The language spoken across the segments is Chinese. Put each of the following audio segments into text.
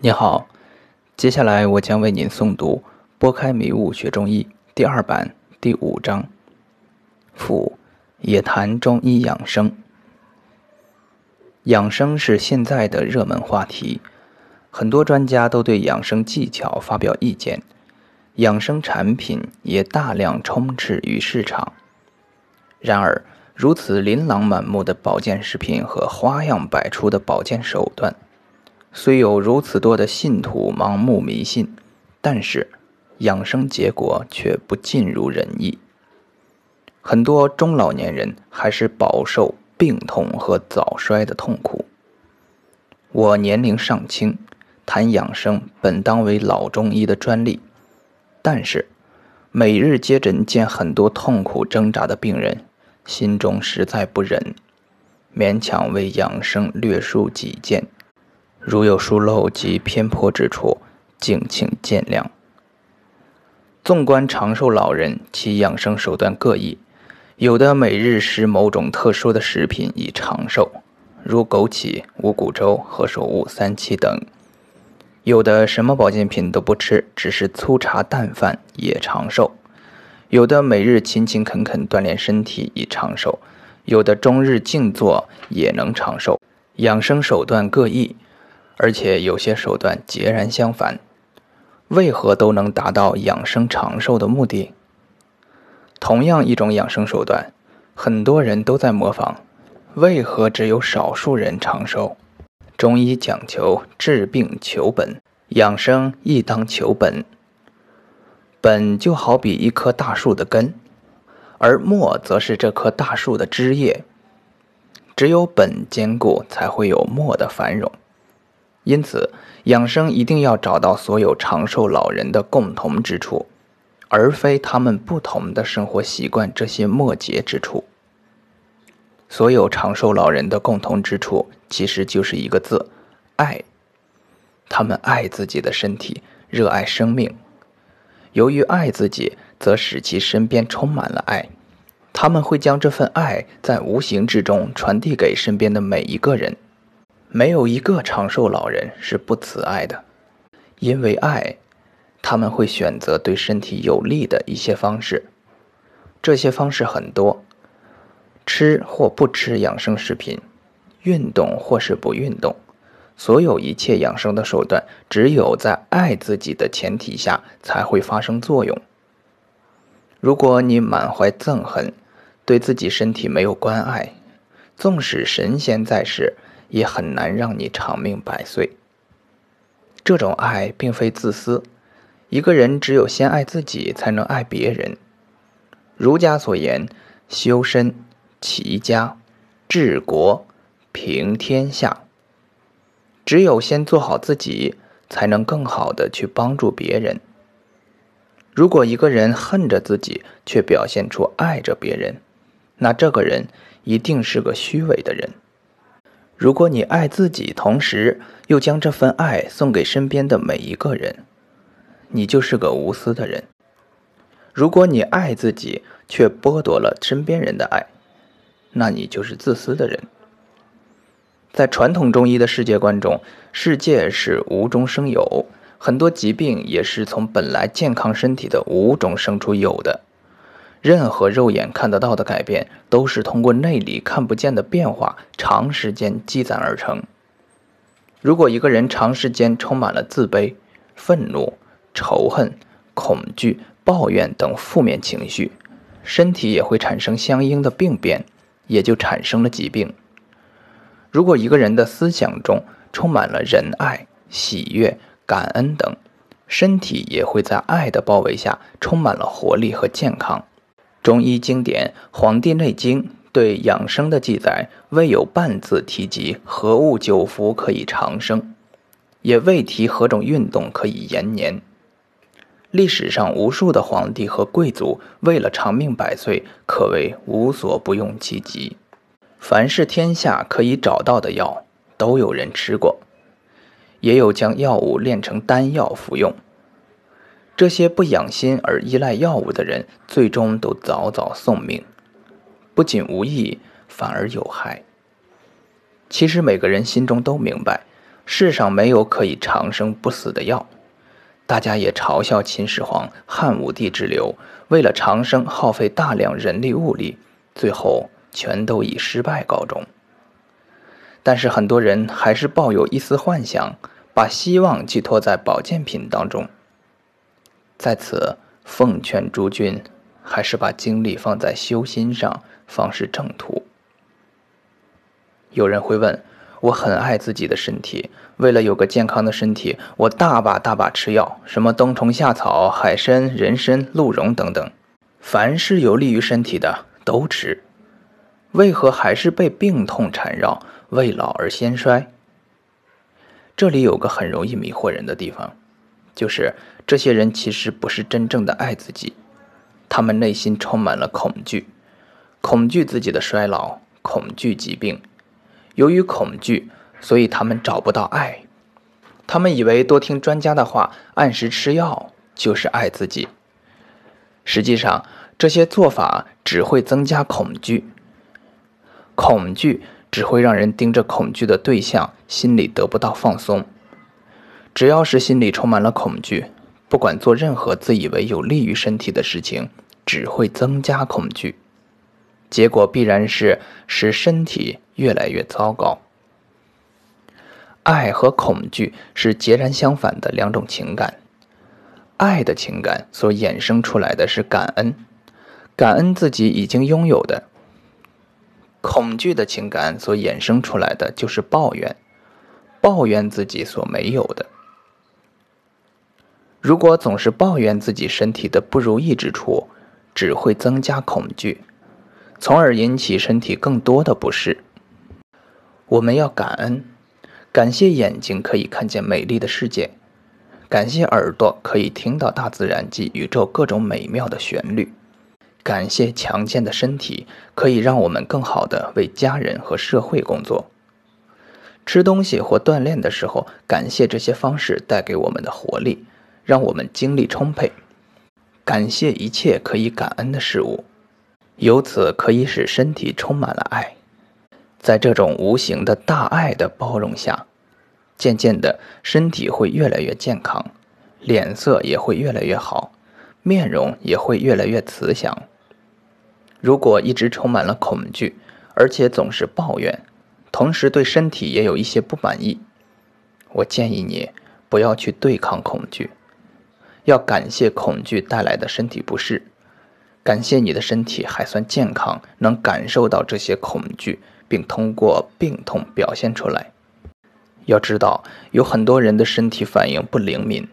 你好，接下来我将为您诵读《拨开迷雾学中医》第二版第五章。父也谈中医养生，养生是现在的热门话题，很多专家都对养生技巧发表意见，养生产品也大量充斥于市场。然而，如此琳琅满目的保健食品和花样百出的保健手段。虽有如此多的信徒盲目迷信，但是养生结果却不尽如人意。很多中老年人还是饱受病痛和早衰的痛苦。我年龄尚轻，谈养生本当为老中医的专利，但是每日接诊见很多痛苦挣扎的病人，心中实在不忍，勉强为养生略述几件。如有疏漏及偏颇之处，敬请见谅。纵观长寿老人，其养生手段各异，有的每日食某种特殊的食品以长寿，如枸杞、五谷粥、何首乌、三七等；有的什么保健品都不吃，只是粗茶淡饭也长寿；有的每日勤勤恳恳锻炼身体以长寿；有的终日静坐也能长寿。养生手段各异。而且有些手段截然相反，为何都能达到养生长寿的目的？同样一种养生手段，很多人都在模仿，为何只有少数人长寿？中医讲求治病求本，养生亦当求本。本就好比一棵大树的根，而末则是这棵大树的枝叶。只有本坚固，才会有末的繁荣。因此，养生一定要找到所有长寿老人的共同之处，而非他们不同的生活习惯这些末节之处。所有长寿老人的共同之处，其实就是一个字：爱。他们爱自己的身体，热爱生命。由于爱自己，则使其身边充满了爱。他们会将这份爱在无形之中传递给身边的每一个人。没有一个长寿老人是不慈爱的，因为爱，他们会选择对身体有利的一些方式。这些方式很多：吃或不吃养生食品，运动或是不运动。所有一切养生的手段，只有在爱自己的前提下才会发生作用。如果你满怀憎恨，对自己身体没有关爱，纵使神仙在世。也很难让你长命百岁。这种爱并非自私，一个人只有先爱自己，才能爱别人。儒家所言：修身、齐家、治国、平天下。只有先做好自己，才能更好的去帮助别人。如果一个人恨着自己，却表现出爱着别人，那这个人一定是个虚伪的人。如果你爱自己，同时又将这份爱送给身边的每一个人，你就是个无私的人。如果你爱自己，却剥夺了身边人的爱，那你就是自私的人。在传统中医的世界观中，世界是无中生有，很多疾病也是从本来健康身体的无中生出有的。任何肉眼看得到的改变，都是通过内里看不见的变化，长时间积攒而成。如果一个人长时间充满了自卑、愤怒、仇恨、恐惧、抱怨等负面情绪，身体也会产生相应的病变，也就产生了疾病。如果一个人的思想中充满了仁爱、喜悦、感恩等，身体也会在爱的包围下充满了活力和健康。中医经典《黄帝内经》对养生的记载，未有半字提及何物久服可以长生，也未提何种运动可以延年。历史上无数的皇帝和贵族为了长命百岁，可谓无所不用其极。凡是天下可以找到的药，都有人吃过，也有将药物炼成丹药服用。这些不养心而依赖药物的人，最终都早早送命，不仅无益，反而有害。其实每个人心中都明白，世上没有可以长生不死的药。大家也嘲笑秦始皇、汉武帝之流，为了长生耗费大量人力物力，最后全都以失败告终。但是很多人还是抱有一丝幻想，把希望寄托在保健品当中。在此，奉劝诸君，还是把精力放在修心上，方是正途。有人会问。我很爱自己的身体，为了有个健康的身体，我大把大把吃药，什么冬虫夏草、海参、人参、鹿茸等等，凡是有利于身体的都吃。为何还是被病痛缠绕，未老而先衰？这里有个很容易迷惑人的地方，就是这些人其实不是真正的爱自己，他们内心充满了恐惧，恐惧自己的衰老，恐惧疾病。由于恐惧，所以他们找不到爱。他们以为多听专家的话，按时吃药就是爱自己。实际上，这些做法只会增加恐惧。恐惧只会让人盯着恐惧的对象，心里得不到放松。只要是心里充满了恐惧，不管做任何自以为有利于身体的事情，只会增加恐惧。结果必然是使身体越来越糟糕。爱和恐惧是截然相反的两种情感，爱的情感所衍生出来的是感恩，感恩自己已经拥有的；恐惧的情感所衍生出来的就是抱怨，抱怨自己所没有的。如果总是抱怨自己身体的不如意之处，只会增加恐惧。从而引起身体更多的不适。我们要感恩，感谢眼睛可以看见美丽的世界，感谢耳朵可以听到大自然及宇宙各种美妙的旋律，感谢强健的身体可以让我们更好的为家人和社会工作。吃东西或锻炼的时候，感谢这些方式带给我们的活力，让我们精力充沛。感谢一切可以感恩的事物。由此可以使身体充满了爱，在这种无形的大爱的包容下，渐渐的身体会越来越健康，脸色也会越来越好，面容也会越来越慈祥。如果一直充满了恐惧，而且总是抱怨，同时对身体也有一些不满意，我建议你不要去对抗恐惧，要感谢恐惧带来的身体不适。感谢你的身体还算健康，能感受到这些恐惧，并通过病痛表现出来。要知道，有很多人的身体反应不灵敏，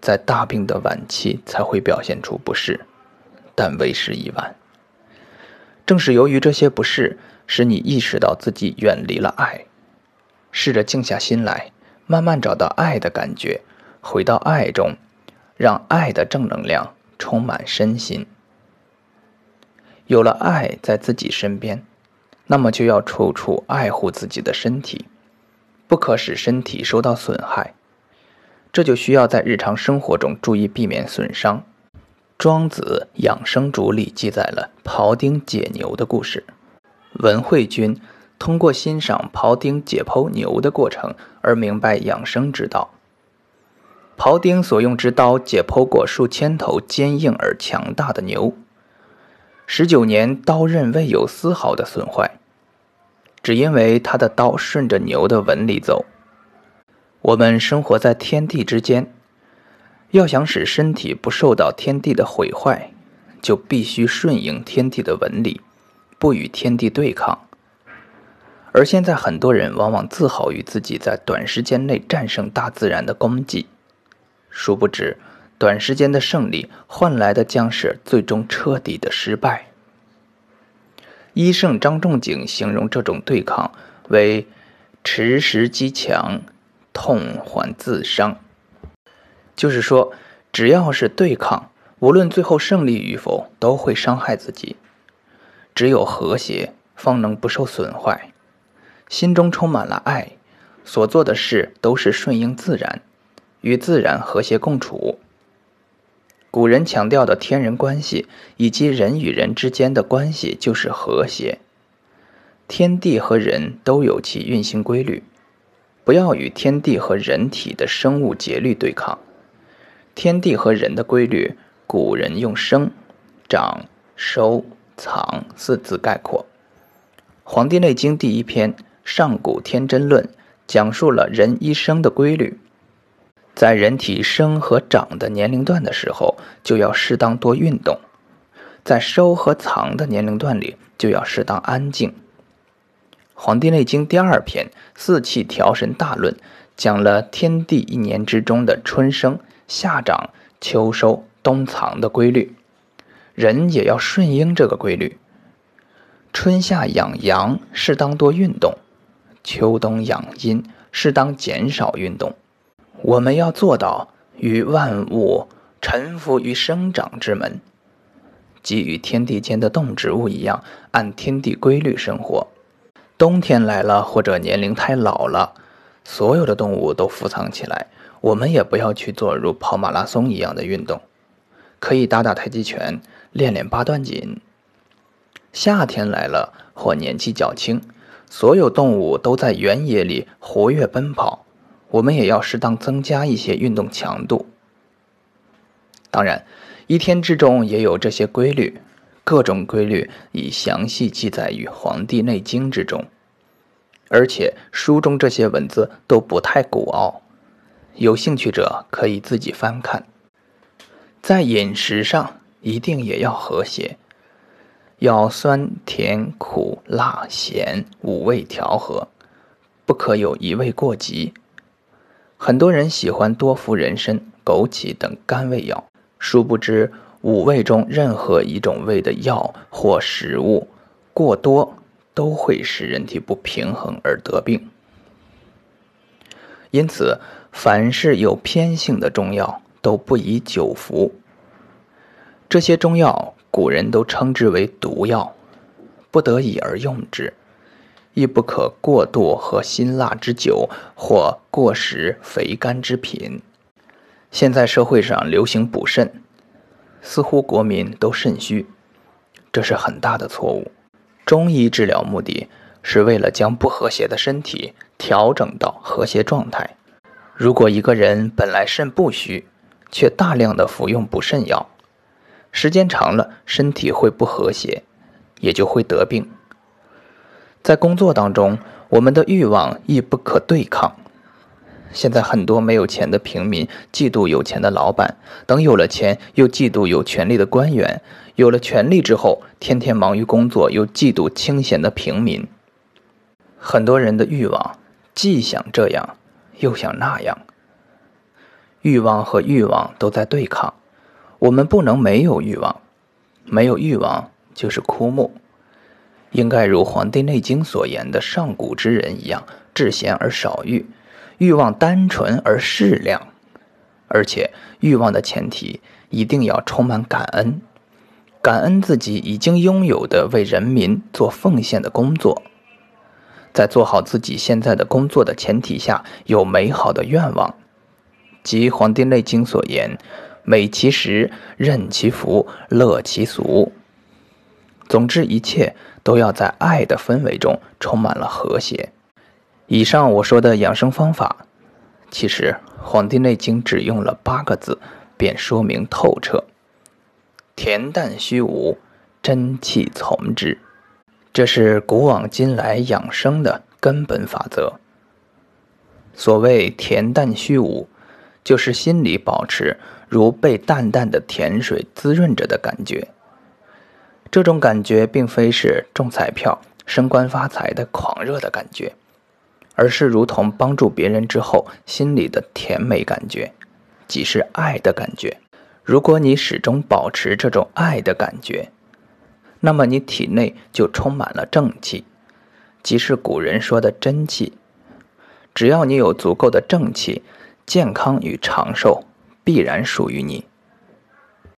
在大病的晚期才会表现出不适，但为时已晚。正是由于这些不适，使你意识到自己远离了爱。试着静下心来，慢慢找到爱的感觉，回到爱中，让爱的正能量充满身心。有了爱在自己身边，那么就要处处爱护自己的身体，不可使身体受到损害。这就需要在日常生活中注意避免损伤。庄子《养生主》里记载了庖丁解牛的故事。文惠君通过欣赏庖丁解剖牛的过程而明白养生之道。庖丁所用之刀解剖过数千头坚硬而强大的牛。十九年，刀刃未有丝毫的损坏，只因为他的刀顺着牛的纹理走。我们生活在天地之间，要想使身体不受到天地的毁坏，就必须顺应天地的纹理，不与天地对抗。而现在，很多人往往自豪于自己在短时间内战胜大自然的功绩，殊不知。短时间的胜利换来的将是最终彻底的失败。医圣张仲景形容这种对抗为“持时击强，痛还自伤”，就是说，只要是对抗，无论最后胜利与否，都会伤害自己。只有和谐，方能不受损坏。心中充满了爱，所做的事都是顺应自然，与自然和谐共处。古人强调的天人关系以及人与人之间的关系就是和谐。天地和人都有其运行规律，不要与天地和人体的生物节律对抗。天地和人的规律，古人用生、长、收、藏四字概括。《黄帝内经》第一篇《上古天真论》讲述了人一生的规律。在人体生和长的年龄段的时候，就要适当多运动；在收和藏的年龄段里，就要适当安静。《黄帝内经》第二篇《四气调神大论》讲了天地一年之中的春生、夏长、秋收、冬藏的规律，人也要顺应这个规律。春夏养阳，适当多运动；秋冬养阴，适当减少运动。我们要做到与万物臣服于生长之门，即与天地间的动植物一样，按天地规律生活。冬天来了，或者年龄太老了，所有的动物都伏藏起来，我们也不要去做如跑马拉松一样的运动，可以打打太极拳，练练八段锦。夏天来了，或年纪较轻，所有动物都在原野里活跃奔跑。我们也要适当增加一些运动强度。当然，一天之中也有这些规律，各种规律已详细记载于《黄帝内经》之中，而且书中这些文字都不太古奥，有兴趣者可以自己翻看。在饮食上，一定也要和谐，要酸甜苦辣咸五味调和，不可有一味过急。很多人喜欢多服人参、枸杞等甘味药，殊不知五味中任何一种味的药或食物过多，都会使人体不平衡而得病。因此，凡是有偏性的中药都不宜久服。这些中药，古人都称之为毒药，不得已而用之。亦不可过度喝辛辣之酒，或过食肥甘之品。现在社会上流行补肾，似乎国民都肾虚，这是很大的错误。中医治疗目的是为了将不和谐的身体调整到和谐状态。如果一个人本来肾不虚，却大量的服用补肾药，时间长了，身体会不和谐，也就会得病。在工作当中，我们的欲望亦不可对抗。现在很多没有钱的平民嫉妒有钱的老板，等有了钱又嫉妒有权力的官员，有了权力之后天天忙于工作，又嫉妒清闲的平民。很多人的欲望既想这样，又想那样。欲望和欲望都在对抗，我们不能没有欲望，没有欲望就是枯木。应该如《黄帝内经》所言的上古之人一样，至闲而少欲，欲望单纯而适量，而且欲望的前提一定要充满感恩，感恩自己已经拥有的为人民做奉献的工作，在做好自己现在的工作的前提下，有美好的愿望，即《黄帝内经》所言：“美其食，任其服，乐其俗。”总之，一切都要在爱的氛围中充满了和谐。以上我说的养生方法，其实《黄帝内经》只用了八个字，便说明透彻：恬淡虚无，真气从之。这是古往今来养生的根本法则。所谓恬淡虚无，就是心里保持如被淡淡的甜水滋润着的感觉。这种感觉并非是中彩票、升官发财的狂热的感觉，而是如同帮助别人之后心里的甜美感觉，即是爱的感觉。如果你始终保持这种爱的感觉，那么你体内就充满了正气，即是古人说的真气。只要你有足够的正气，健康与长寿必然属于你。